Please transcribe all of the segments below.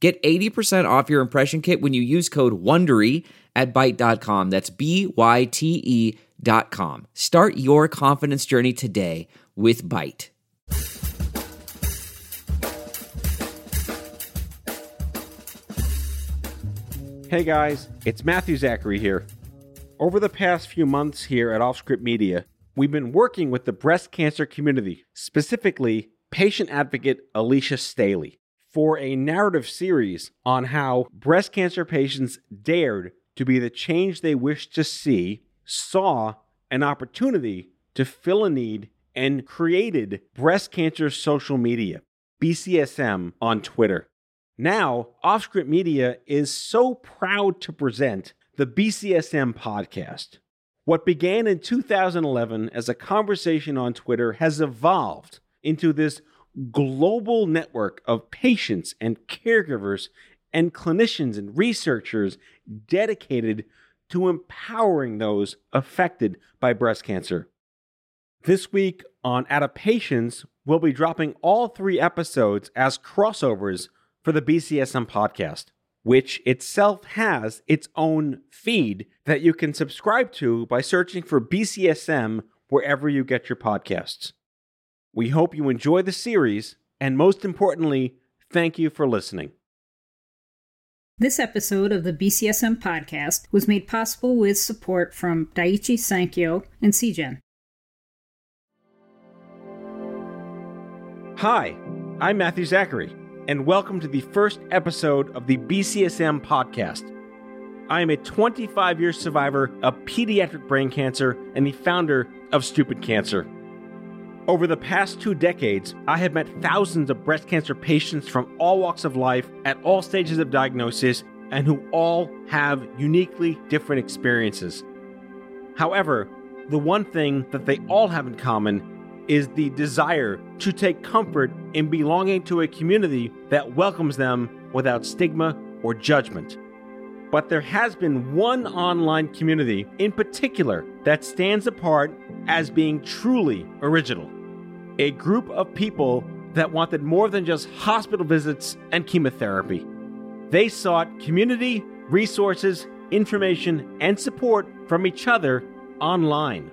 Get 80% off your impression kit when you use code WONDERY at Byte.com. That's B-Y-T-E dot com. Start your confidence journey today with Byte. Hey guys, it's Matthew Zachary here. Over the past few months here at Offscript Media, we've been working with the breast cancer community, specifically patient advocate Alicia Staley for a narrative series on how breast cancer patients dared to be the change they wished to see, saw an opportunity to fill a need, and created breast cancer social media, BCSM, on Twitter. Now, Offscript Media is so proud to present the BCSM podcast. What began in 2011 as a conversation on Twitter has evolved into this global network of patients and caregivers and clinicians and researchers dedicated to empowering those affected by breast cancer. This week on Out of Patients, we'll be dropping all three episodes as crossovers for the BCSM podcast, which itself has its own feed that you can subscribe to by searching for BCSM wherever you get your podcasts. We hope you enjoy the series, and most importantly, thank you for listening. This episode of the BCSM podcast was made possible with support from Daiichi Sankyo and Seagen. Hi, I'm Matthew Zachary, and welcome to the first episode of the BCSM podcast. I am a 25 year survivor of pediatric brain cancer and the founder of Stupid Cancer. Over the past two decades, I have met thousands of breast cancer patients from all walks of life at all stages of diagnosis and who all have uniquely different experiences. However, the one thing that they all have in common is the desire to take comfort in belonging to a community that welcomes them without stigma or judgment. But there has been one online community in particular that stands apart as being truly original a group of people that wanted more than just hospital visits and chemotherapy. They sought community, resources, information, and support from each other online.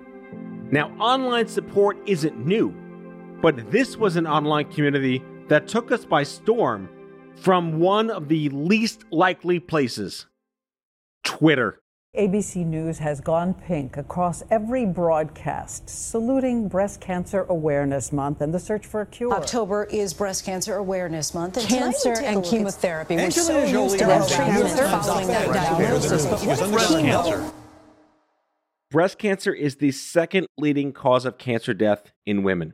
Now, online support isn't new, but this was an online community that took us by storm from one of the least likely places Twitter. ABC News has gone pink across every broadcast, saluting Breast Cancer Awareness Month and the search for a cure. October is Breast Cancer Awareness Month. And cancer and chemotherapy. We're so used to that treatment following that diagnosis. But what is breast cancer? Breast cancer is the second leading cause of cancer death in women.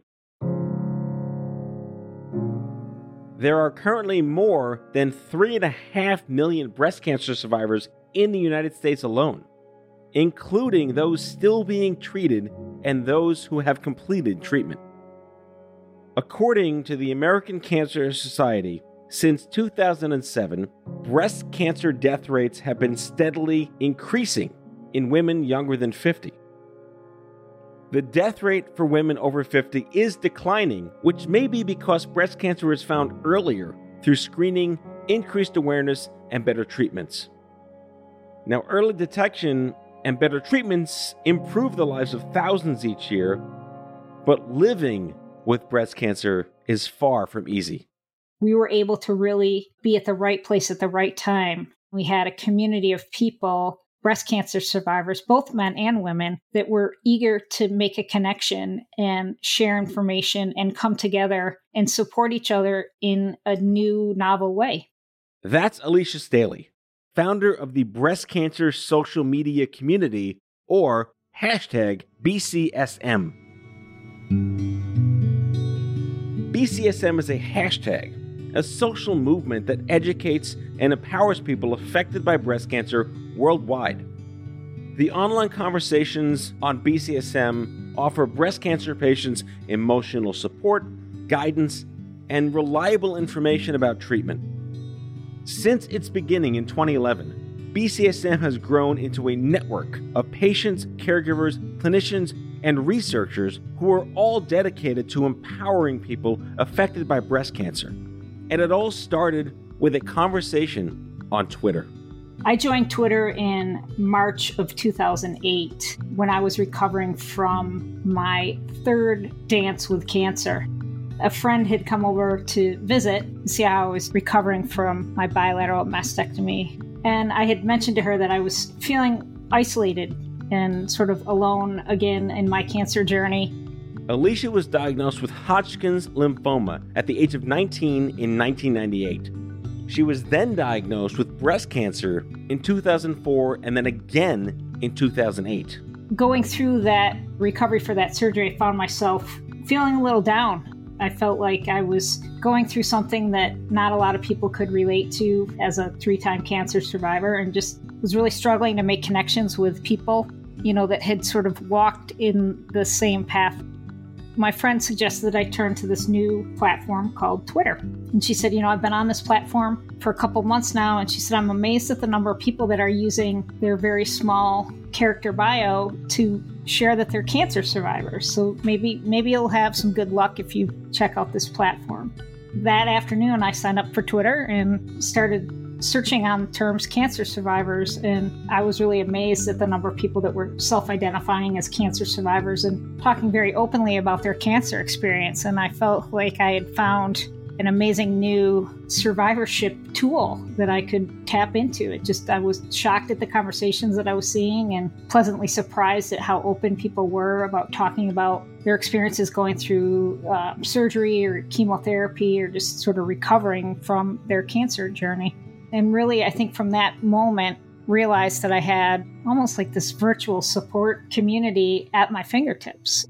There are currently more than 3.5 million breast cancer survivors in the United States alone, including those still being treated and those who have completed treatment. According to the American Cancer Society, since 2007, breast cancer death rates have been steadily increasing in women younger than 50. The death rate for women over 50 is declining, which may be because breast cancer is found earlier through screening, increased awareness, and better treatments. Now, early detection and better treatments improve the lives of thousands each year, but living with breast cancer is far from easy. We were able to really be at the right place at the right time. We had a community of people, breast cancer survivors, both men and women, that were eager to make a connection and share information and come together and support each other in a new, novel way. That's Alicia Staley founder of the breast cancer social media community, or hashtag BCSM. BCSM is a hashtag a social movement that educates and empowers people affected by breast cancer worldwide. The online conversations on BCSM offer breast cancer patients emotional support, guidance, and reliable information about treatment. Since its beginning in 2011, BCSM has grown into a network of patients, caregivers, clinicians, and researchers who are all dedicated to empowering people affected by breast cancer. And it all started with a conversation on Twitter. I joined Twitter in March of 2008 when I was recovering from my third dance with cancer. A friend had come over to visit, and see how I was recovering from my bilateral mastectomy. And I had mentioned to her that I was feeling isolated and sort of alone again in my cancer journey. Alicia was diagnosed with Hodgkin's lymphoma at the age of 19 in 1998. She was then diagnosed with breast cancer in 2004 and then again in 2008. Going through that recovery for that surgery, I found myself feeling a little down. I felt like I was going through something that not a lot of people could relate to as a three time cancer survivor and just was really struggling to make connections with people you know, that had sort of walked in the same path. My friend suggested that I turn to this new platform called Twitter. And she said, You know, I've been on this platform for a couple months now. And she said, I'm amazed at the number of people that are using their very small character bio to share that they're cancer survivors. So maybe maybe you'll have some good luck if you check out this platform. That afternoon, I signed up for Twitter and started searching on terms cancer survivors, and I was really amazed at the number of people that were self identifying as cancer survivors and talking very openly about their cancer experience. And I felt like I had found an amazing new survivorship tool that I could tap into. It just, I was shocked at the conversations that I was seeing and pleasantly surprised at how open people were about talking about their experiences going through uh, surgery or chemotherapy or just sort of recovering from their cancer journey. And really, I think from that moment, realized that I had almost like this virtual support community at my fingertips.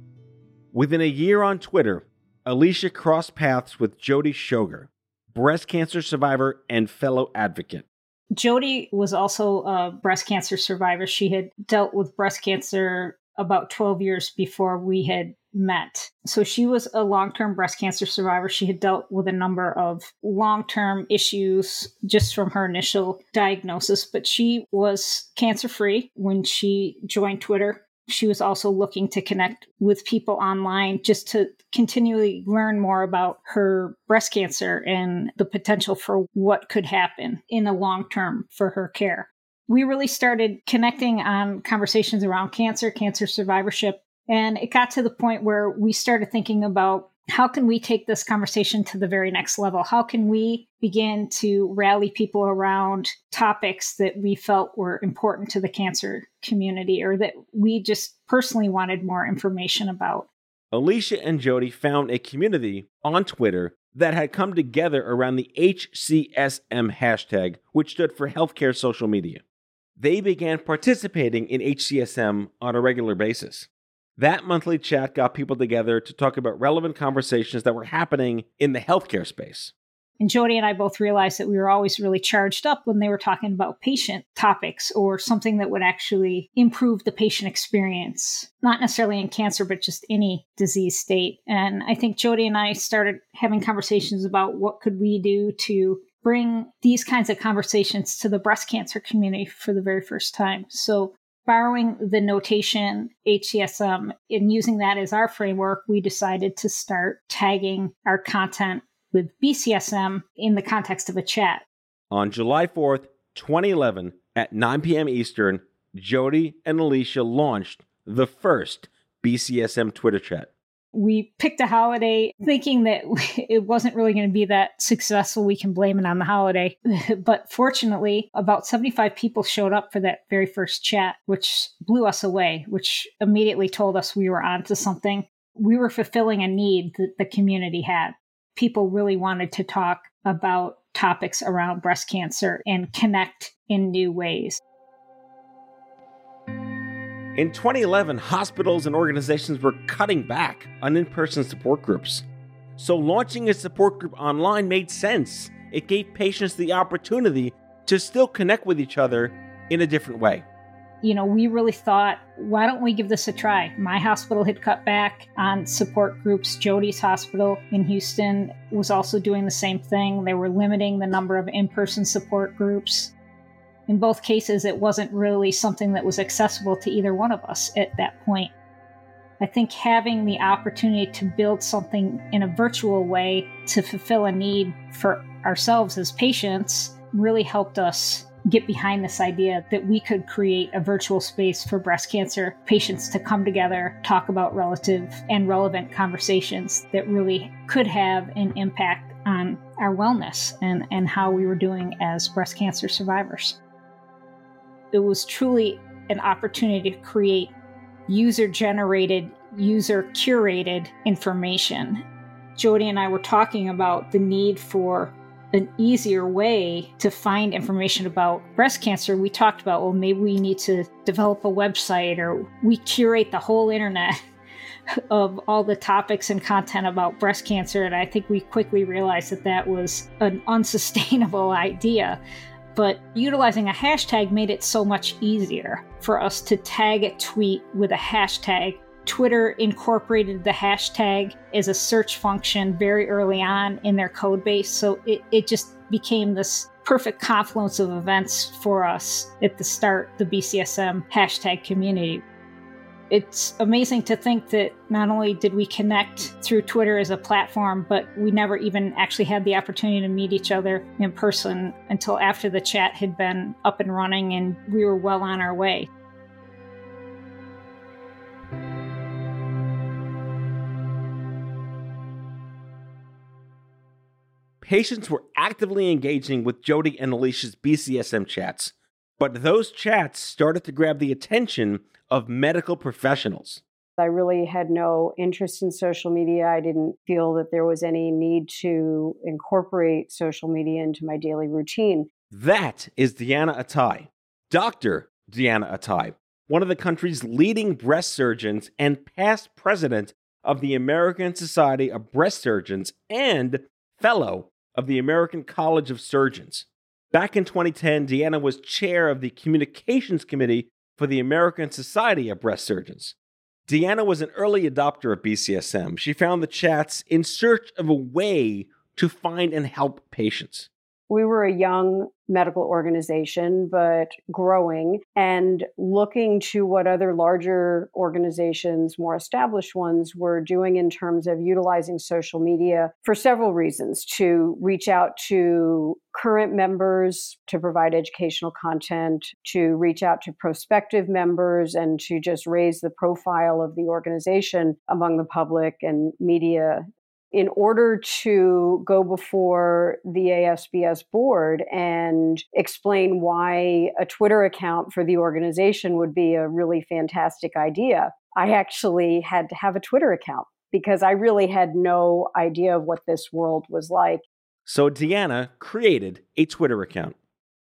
Within a year on Twitter, Alicia crossed paths with Jody Schoger, breast cancer survivor and fellow advocate. Jody was also a breast cancer survivor. She had dealt with breast cancer about 12 years before we had met. So she was a long term breast cancer survivor. She had dealt with a number of long term issues just from her initial diagnosis, but she was cancer free when she joined Twitter. She was also looking to connect with people online just to continually learn more about her breast cancer and the potential for what could happen in the long term for her care. We really started connecting on conversations around cancer, cancer survivorship, and it got to the point where we started thinking about how can we take this conversation to the very next level? How can we begin to rally people around topics that we felt were important to the cancer community or that we just personally wanted more information about? Alicia and Jody found a community on Twitter that had come together around the HCSM hashtag, which stood for Healthcare Social Media. They began participating in HCSM on a regular basis. That monthly chat got people together to talk about relevant conversations that were happening in the healthcare space. And Jody and I both realized that we were always really charged up when they were talking about patient topics or something that would actually improve the patient experience, not necessarily in cancer, but just any disease state. And I think Jody and I started having conversations about what could we do to bring these kinds of conversations to the breast cancer community for the very first time. So borrowing the notation HCSM and using that as our framework, we decided to start tagging our content with BCSM in the context of a chat. On July 4th, 2011, at 9 p.m. Eastern, Jody and Alicia launched the first BCSM Twitter chat we picked a holiday thinking that it wasn't really going to be that successful. We can blame it on the holiday. but fortunately, about 75 people showed up for that very first chat, which blew us away, which immediately told us we were onto something. We were fulfilling a need that the community had. People really wanted to talk about topics around breast cancer and connect in new ways. In 2011, hospitals and organizations were cutting back on in person support groups. So launching a support group online made sense. It gave patients the opportunity to still connect with each other in a different way. You know, we really thought, why don't we give this a try? My hospital had cut back on support groups. Jody's hospital in Houston was also doing the same thing. They were limiting the number of in person support groups. In both cases, it wasn't really something that was accessible to either one of us at that point. I think having the opportunity to build something in a virtual way to fulfill a need for ourselves as patients really helped us get behind this idea that we could create a virtual space for breast cancer patients to come together, talk about relative and relevant conversations that really could have an impact on our wellness and, and how we were doing as breast cancer survivors. It was truly an opportunity to create user generated, user curated information. Jody and I were talking about the need for an easier way to find information about breast cancer. We talked about, well, maybe we need to develop a website or we curate the whole internet of all the topics and content about breast cancer. And I think we quickly realized that that was an unsustainable idea but utilizing a hashtag made it so much easier for us to tag a tweet with a hashtag. Twitter incorporated the hashtag as a search function very early on in their code base, so it, it just became this perfect confluence of events for us at the start, the BCSM hashtag community it's amazing to think that not only did we connect through Twitter as a platform, but we never even actually had the opportunity to meet each other in person until after the chat had been up and running and we were well on our way. Patients were actively engaging with Jody and Alicia's BCSM chats, but those chats started to grab the attention of medical professionals. I really had no interest in social media. I didn't feel that there was any need to incorporate social media into my daily routine. That is Deanna Attai, Dr. Deanna Attai, one of the country's leading breast surgeons and past president of the American Society of Breast Surgeons and fellow of the American College of Surgeons. Back in 2010, Deanna was chair of the Communications Committee for the American Society of Breast Surgeons. Deanna was an early adopter of BCSM. She found the chats in search of a way to find and help patients. We were a young medical organization, but growing and looking to what other larger organizations, more established ones, were doing in terms of utilizing social media for several reasons to reach out to current members, to provide educational content, to reach out to prospective members, and to just raise the profile of the organization among the public and media in order to go before the ASBS board and explain why a Twitter account for the organization would be a really fantastic idea, I actually had to have a Twitter account because I really had no idea of what this world was like. So Deanna created a Twitter account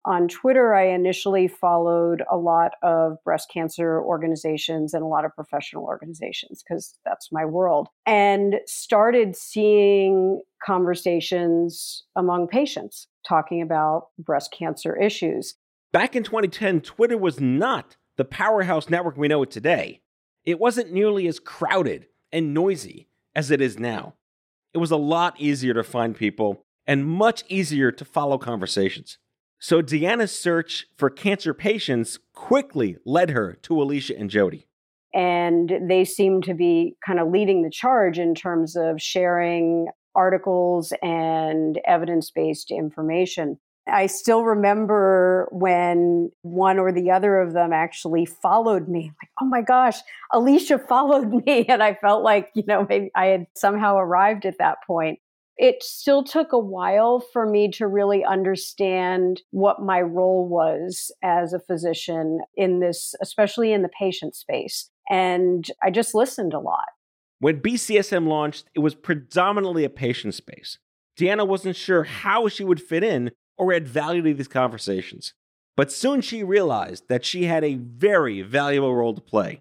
on Twitter, I initially followed a lot of breast cancer organizations and a lot of professional organizations because that's my world, and started seeing conversations among patients talking about breast cancer issues. Back in 2010, Twitter was not the powerhouse network we know it today. It wasn't nearly as crowded and noisy as it is now. It was a lot easier to find people and much easier to follow conversations. So Deanna's search for cancer patients quickly led her to Alicia and Jody. And they seem to be kind of leading the charge in terms of sharing articles and evidence based information. I still remember when one or the other of them actually followed me. Like, oh my gosh, Alicia followed me. And I felt like, you know, maybe I had somehow arrived at that point it still took a while for me to really understand what my role was as a physician in this, especially in the patient space. And I just listened a lot. When BCSM launched, it was predominantly a patient space. Deanna wasn't sure how she would fit in or add value to these conversations. But soon she realized that she had a very valuable role to play.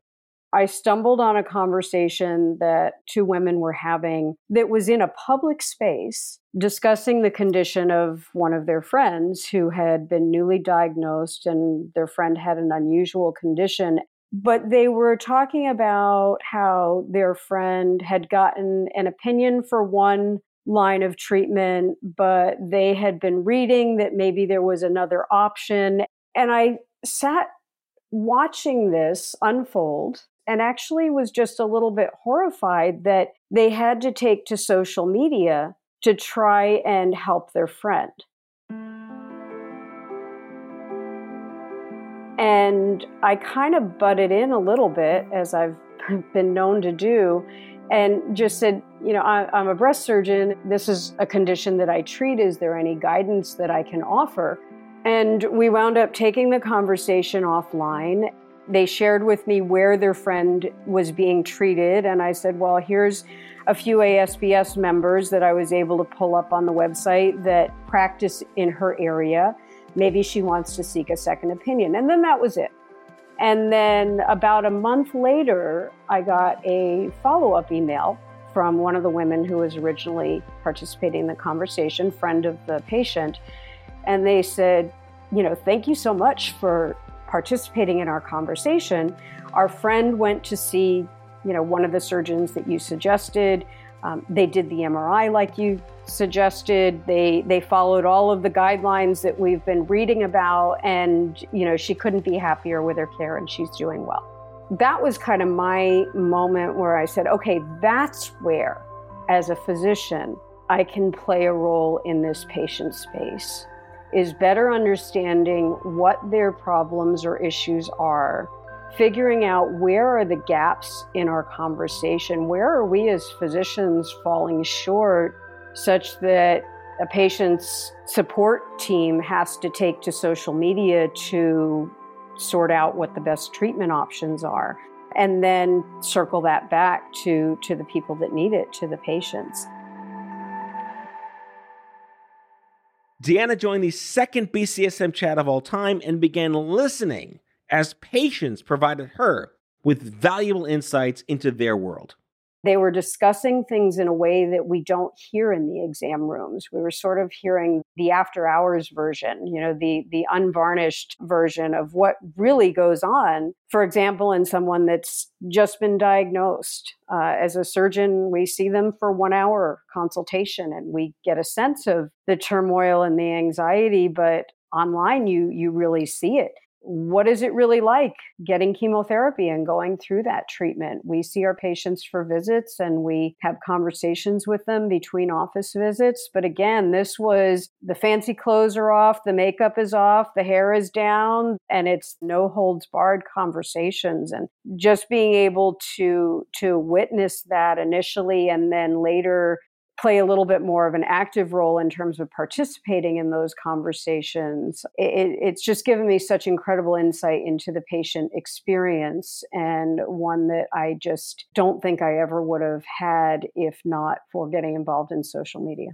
I stumbled on a conversation that two women were having that was in a public space discussing the condition of one of their friends who had been newly diagnosed and their friend had an unusual condition. But they were talking about how their friend had gotten an opinion for one line of treatment, but they had been reading that maybe there was another option. And I sat watching this unfold and actually was just a little bit horrified that they had to take to social media to try and help their friend. And I kind of butted in a little bit, as I've been known to do, and just said, You know, I, am a breast surgeon. This is a condition that I treat. Is there any guidance that I can offer? And we wound up taking the conversation offline. They shared with me where their friend was being treated. And I said, Well, here's a few ASBS members that I was able to pull up on the website that practice in her area. Maybe she wants to seek a second opinion. And then that was it. And then about a month later, I got a follow up email from one of the women who was originally participating in the conversation, friend of the patient. And they said, you know, thank you so much for participating in our conversation. Our friend went to see, you know, one of the surgeons that you suggested. Um, they did the MRI like you suggested. They they followed all of the guidelines that we've been reading about, and you know, she couldn't be happier with her care, and she's doing well. That was kind of my moment where I said, okay, that's where, as a physician, I can play a role in this patient space is better understanding what their problems or issues are, figuring out where are the gaps in our conversation, where are we as physicians falling short, such that a patient's support team has to take to social media to sort out what the best treatment options are and then circle that back to to the people that need it to the patients Deanna joined the second BCSM chat of all time and began listening as patients provided her with valuable insights into their world. They were discussing things in a way that we don't hear in the exam rooms. We were sort of hearing the after hours version, you know, the the unvarnished version of what really goes on. For example, in someone that's just been diagnosed, uh, as a surgeon, we see them for one hour consultation, and we get a sense of the turmoil and the anxiety. But online, you you really see it what is it really like getting chemotherapy and going through that treatment? We see our patients for visits and we have conversations with them between office visits. But again, this was the fancy clothes are off, the makeup is off, the hair is down, and it's no holds barred conversations. And just being able to to witness that initially and then later play a little bit more of an active role in terms of participating in those conversations. It, it's just given me such incredible insight into the patient experience and one that I just don't think I ever would have had if not for getting involved in social media.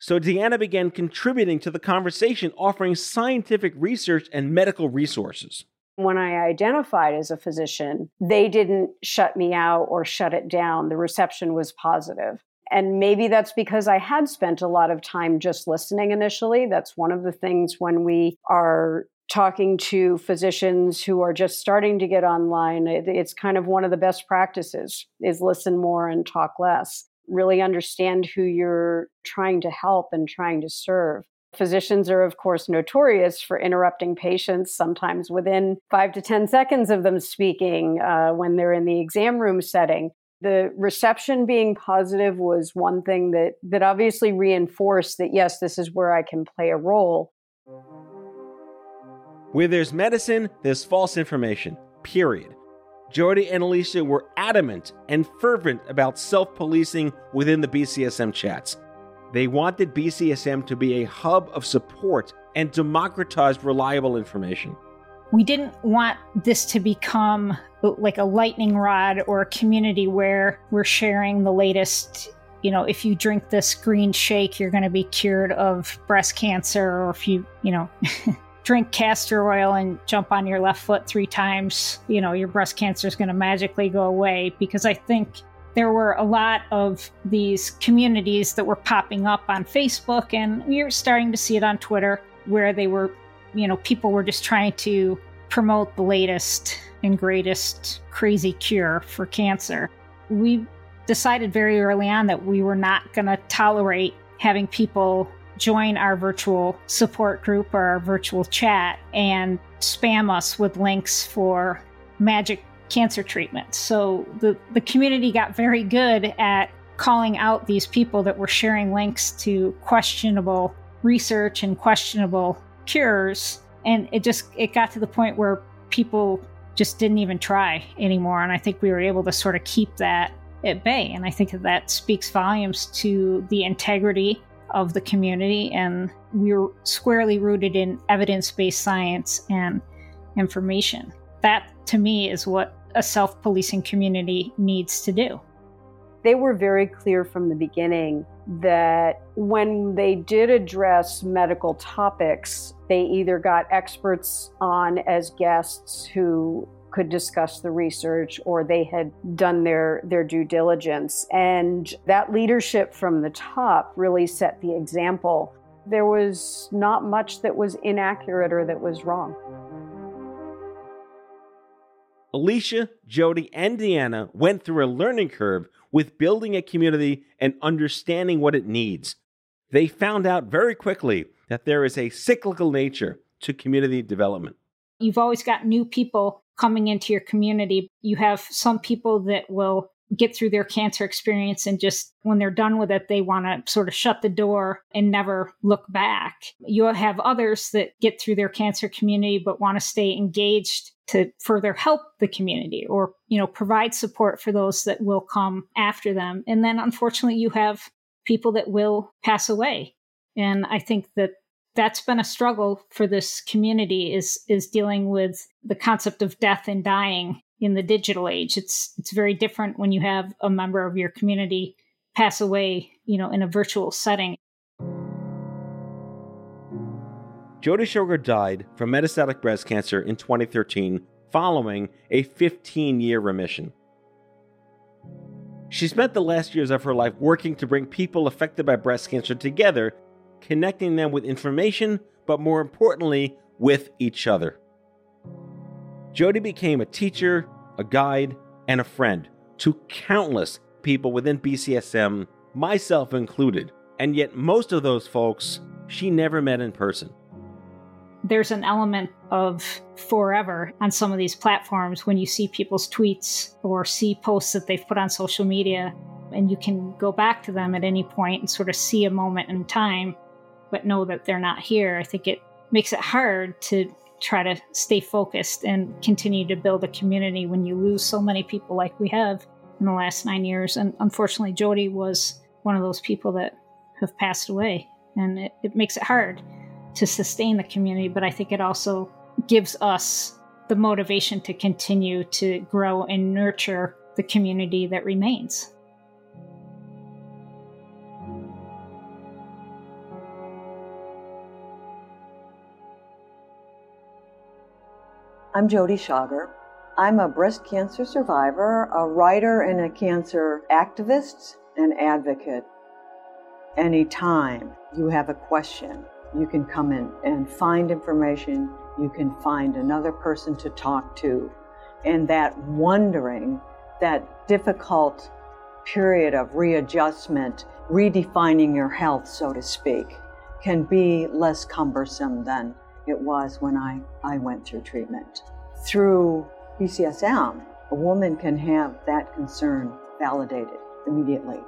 So Deanna began contributing to the conversation, offering scientific research and medical resources. When I identified as a physician, they didn't shut me out or shut it down. The reception was positive. And maybe that's because I had spent a lot of time just listening initially. That's one of the things when we are talking to physicians who are just starting to get online it, it's kind of one of the best practices is listen more and talk less. Really understand who you're trying to help and trying to serve. Physicians are, of course, notorious for interrupting patients, sometimes within five to 10 seconds of them speaking uh, when they're in the exam room setting the reception being positive was one thing that that obviously reinforced that yes this is where i can play a role. Where there's medicine there's false information period. Jody and alicia were adamant and fervent about self-policing within the bcsm chats. They wanted bcsm to be a hub of support and democratized reliable information we didn't want this to become like a lightning rod or a community where we're sharing the latest you know if you drink this green shake you're going to be cured of breast cancer or if you you know drink castor oil and jump on your left foot three times, you know, your breast cancer is going to magically go away. Because I think there were a lot of these communities that were popping up on Facebook, and we are starting to see it on Twitter where they were, you know, people were just trying to promote the latest and greatest crazy cure for cancer. We decided very early on that we were not going to tolerate having people join our virtual support group or our virtual chat and spam us with links for magic cancer treatment. So the, the community got very good at calling out these people that were sharing links to questionable research and questionable cures. And it just it got to the point where people just didn't even try anymore. And I think we were able to sort of keep that at bay. And I think that, that speaks volumes to the integrity of the community. And we're squarely rooted in evidence based science and information. That, to me, is what a self policing community needs to do. They were very clear from the beginning that when they did address medical topics, they either got experts on as guests who could discuss the research or they had done their, their due diligence. And that leadership from the top really set the example. There was not much that was inaccurate or that was wrong. Alicia, Jody, and Deanna went through a learning curve with building a community and understanding what it needs. They found out very quickly that there is a cyclical nature to community development. You've always got new people coming into your community. You have some people that will get through their cancer experience and just when they're done with it, they want to sort of shut the door and never look back. You'll have others that get through their cancer community but want to stay engaged to further help the community or you know provide support for those that will come after them and then unfortunately you have people that will pass away and i think that that's been a struggle for this community is is dealing with the concept of death and dying in the digital age it's it's very different when you have a member of your community pass away you know in a virtual setting Jody Schoger died from metastatic breast cancer in 2013 following a 15 year remission. She spent the last years of her life working to bring people affected by breast cancer together, connecting them with information, but more importantly, with each other. Jody became a teacher, a guide, and a friend to countless people within BCSM, myself included, and yet most of those folks she never met in person. There's an element of forever on some of these platforms when you see people's tweets or see posts that they've put on social media and you can go back to them at any point and sort of see a moment in time but know that they're not here. I think it makes it hard to try to stay focused and continue to build a community when you lose so many people like we have in the last nine years and unfortunately jody was one of those people that have passed away and it, it makes it hard to sustain the community, but I think it also gives us the motivation to continue to grow and nurture the community that remains. I'm Jody Schoger. I'm a breast cancer survivor, a writer, and a cancer activist and advocate. Anytime you have a question, you can come in and find information. You can find another person to talk to. And that wondering, that difficult period of readjustment, redefining your health, so to speak, can be less cumbersome than it was when I, I went through treatment. Through BCSM, a woman can have that concern validated immediately.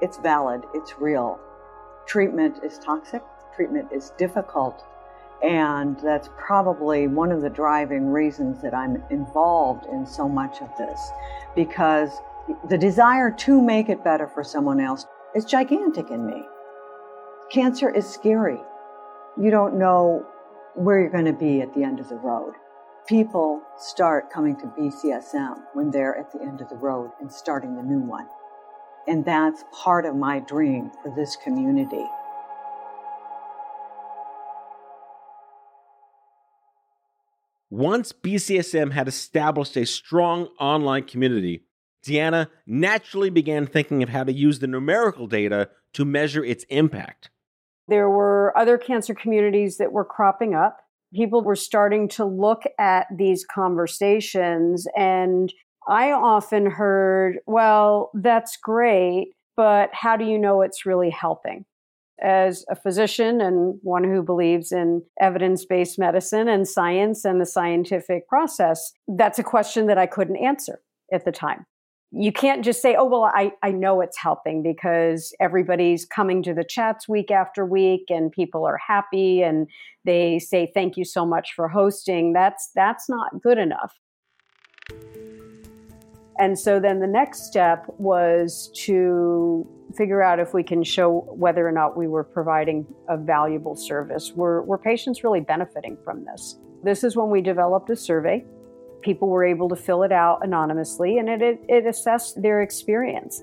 It's valid, it's real. Treatment is toxic, treatment is difficult. And that's probably one of the driving reasons that I'm involved in so much of this because the desire to make it better for someone else is gigantic in me. Cancer is scary. You don't know where you're going to be at the end of the road. People start coming to BCSM when they're at the end of the road and starting the new one. And that's part of my dream for this community. Once BCSM had established a strong online community, Deanna naturally began thinking of how to use the numerical data to measure its impact. There were other cancer communities that were cropping up. People were starting to look at these conversations, and I often heard, well, that's great, but how do you know it's really helping? As a physician and one who believes in evidence based medicine and science and the scientific process, that's a question that I couldn't answer at the time you can't just say, oh, well, I, I know it's helping because everybody's coming to the chats week after week and people are happy and they say, thank you so much for hosting. That's, that's not good enough. And so then the next step was to figure out if we can show whether or not we were providing a valuable service. Were, were patients really benefiting from this? This is when we developed a survey people were able to fill it out anonymously and it, it, it assessed their experience.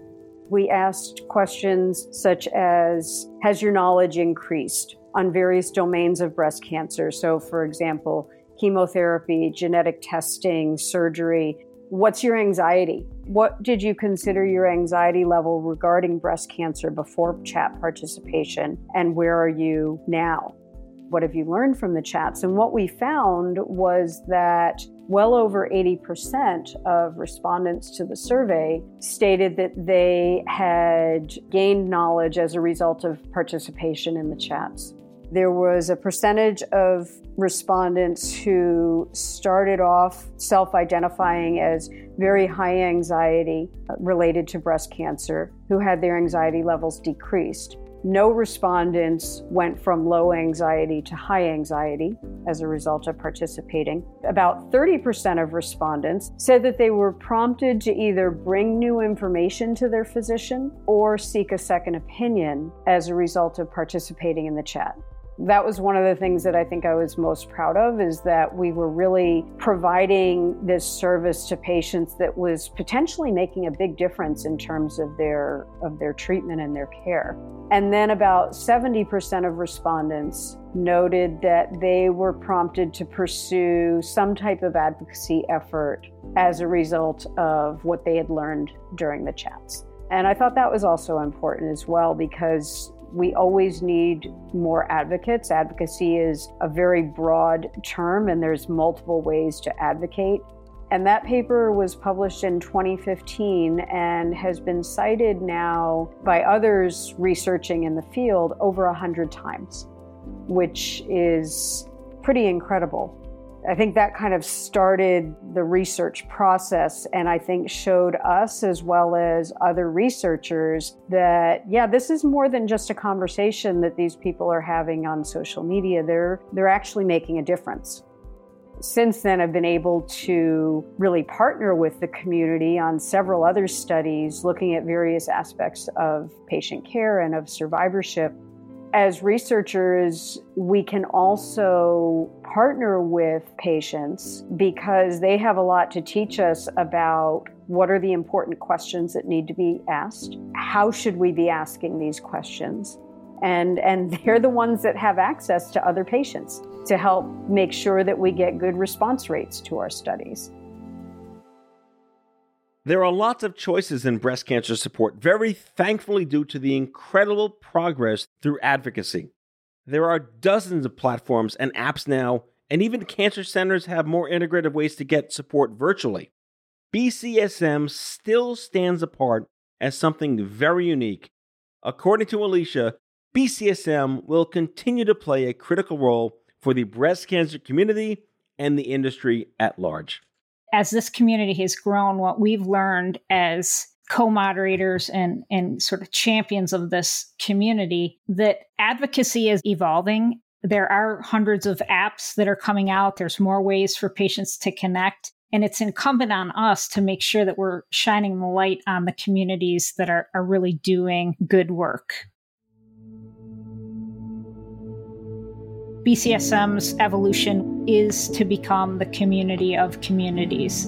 We asked questions such as Has your knowledge increased on various domains of breast cancer? So, for example, chemotherapy, genetic testing, surgery. What's your anxiety? What did you consider your anxiety level regarding breast cancer before chat participation? And where are you now? What have you learned from the chats? And what we found was that well over 80% of respondents to the survey stated that they had gained knowledge as a result of participation in the chats. There was a percentage of respondents who started off self identifying as very high anxiety uh, related to breast cancer, who had their anxiety levels decreased. No respondents went from low anxiety to high anxiety as a result of participating. About 30% of respondents said that they were prompted to either bring new information to their physician or seek a second opinion as a result of participating in the chat that was one of the things that I think I was most proud of is that we were really providing this service to patients that was potentially making a big difference in terms of their of their treatment and their care. And then about 70% of respondents noted that they were prompted to pursue some type of advocacy effort as a result of what they had learned during the chats. And I thought that was also important as well because we always need more advocates. Advocacy is a very broad term, and there's multiple ways to advocate. And that paper was published in 2015 and has been cited now by others researching in the field over 100 times, which is pretty incredible. I think that kind of started the research process and I think showed us as well as other researchers that yeah, this is more than just a conversation that these people are having on social media. They're they're actually making a difference. Since then, I've been able to really partner with the community on several other studies looking at various aspects of patient care and of survivorship as researchers, we can also partner with patients because they have a lot to teach us about what are the important questions that need to be asked, how should we be asking these questions, and, and they're the ones that have access to other patients to help make sure that we get good response rates to our studies. There are lots of choices in breast cancer support, very thankfully, due to the incredible progress through advocacy. There are dozens of platforms and apps now, and even cancer centers have more integrative ways to get support virtually. BCSM still stands apart as something very unique. According to Alicia, BCSM will continue to play a critical role for the breast cancer community and the industry at large as this community has grown, what we've learned as co-moderators and and sort of champions of this community that advocacy is evolving. There are hundreds of apps that are coming out. There's more ways for patients to connect. And it's incumbent on us to make sure that we're shining the light on the communities that are, are really doing good work. BCSM's evolution is to become the community of communities.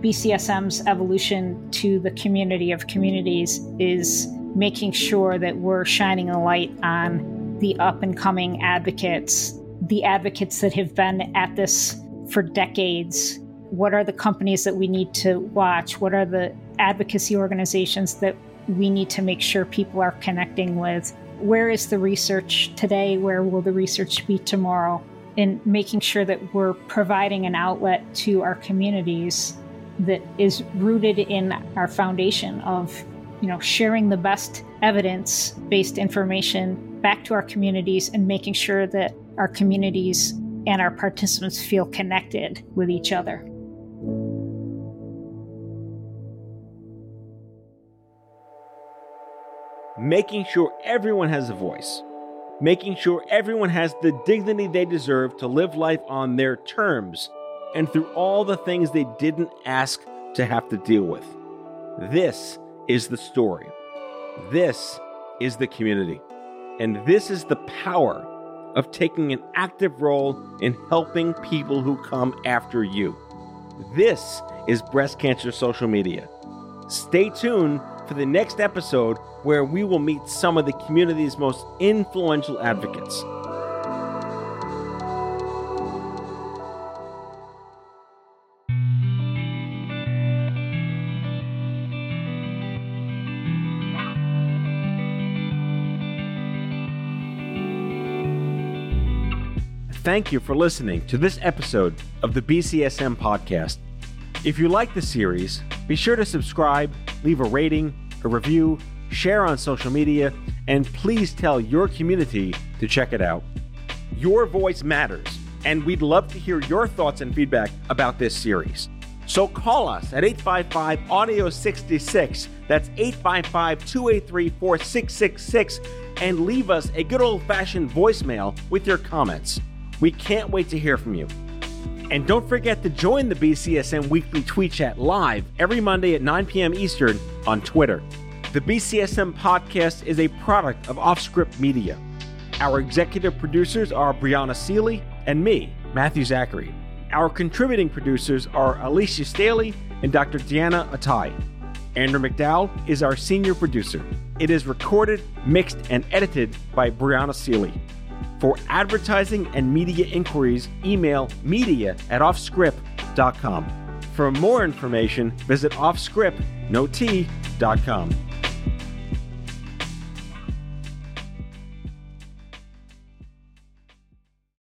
BCSM's evolution to the community of communities is making sure that we're shining a light on the up and coming advocates, the advocates that have been at this for decades what are the companies that we need to watch? What are the advocacy organizations that we need to make sure people are connecting with? Where is the research today? Where will the research be tomorrow? And making sure that we're providing an outlet to our communities that is rooted in our foundation of you know sharing the best evidence based information back to our communities and making sure that our communities and our participants feel connected with each other. Making sure everyone has a voice. Making sure everyone has the dignity they deserve to live life on their terms and through all the things they didn't ask to have to deal with. This is the story. This is the community. And this is the power of taking an active role in helping people who come after you. This is Breast Cancer Social Media. Stay tuned for the next episode where we will meet some of the community's most influential advocates. Thank you for listening to this episode of the BCSM podcast. If you like the series, be sure to subscribe, leave a rating, a review, share on social media, and please tell your community to check it out. Your voice matters, and we'd love to hear your thoughts and feedback about this series. So call us at 855 Audio 66. That's 855 283 4666 and leave us a good old fashioned voicemail with your comments. We can't wait to hear from you. And don't forget to join the BCSM Weekly Tweet Chat live every Monday at 9 p.m. Eastern on Twitter. The BCSM podcast is a product of OffScrip Media. Our executive producers are Brianna Seely and me, Matthew Zachary. Our contributing producers are Alicia Staley and Dr. Deanna Attai. Andrew McDowell is our senior producer. It is recorded, mixed, and edited by Brianna Seely. For advertising and media inquiries, email media at offscrip.com. For more information, visit offscrip.com.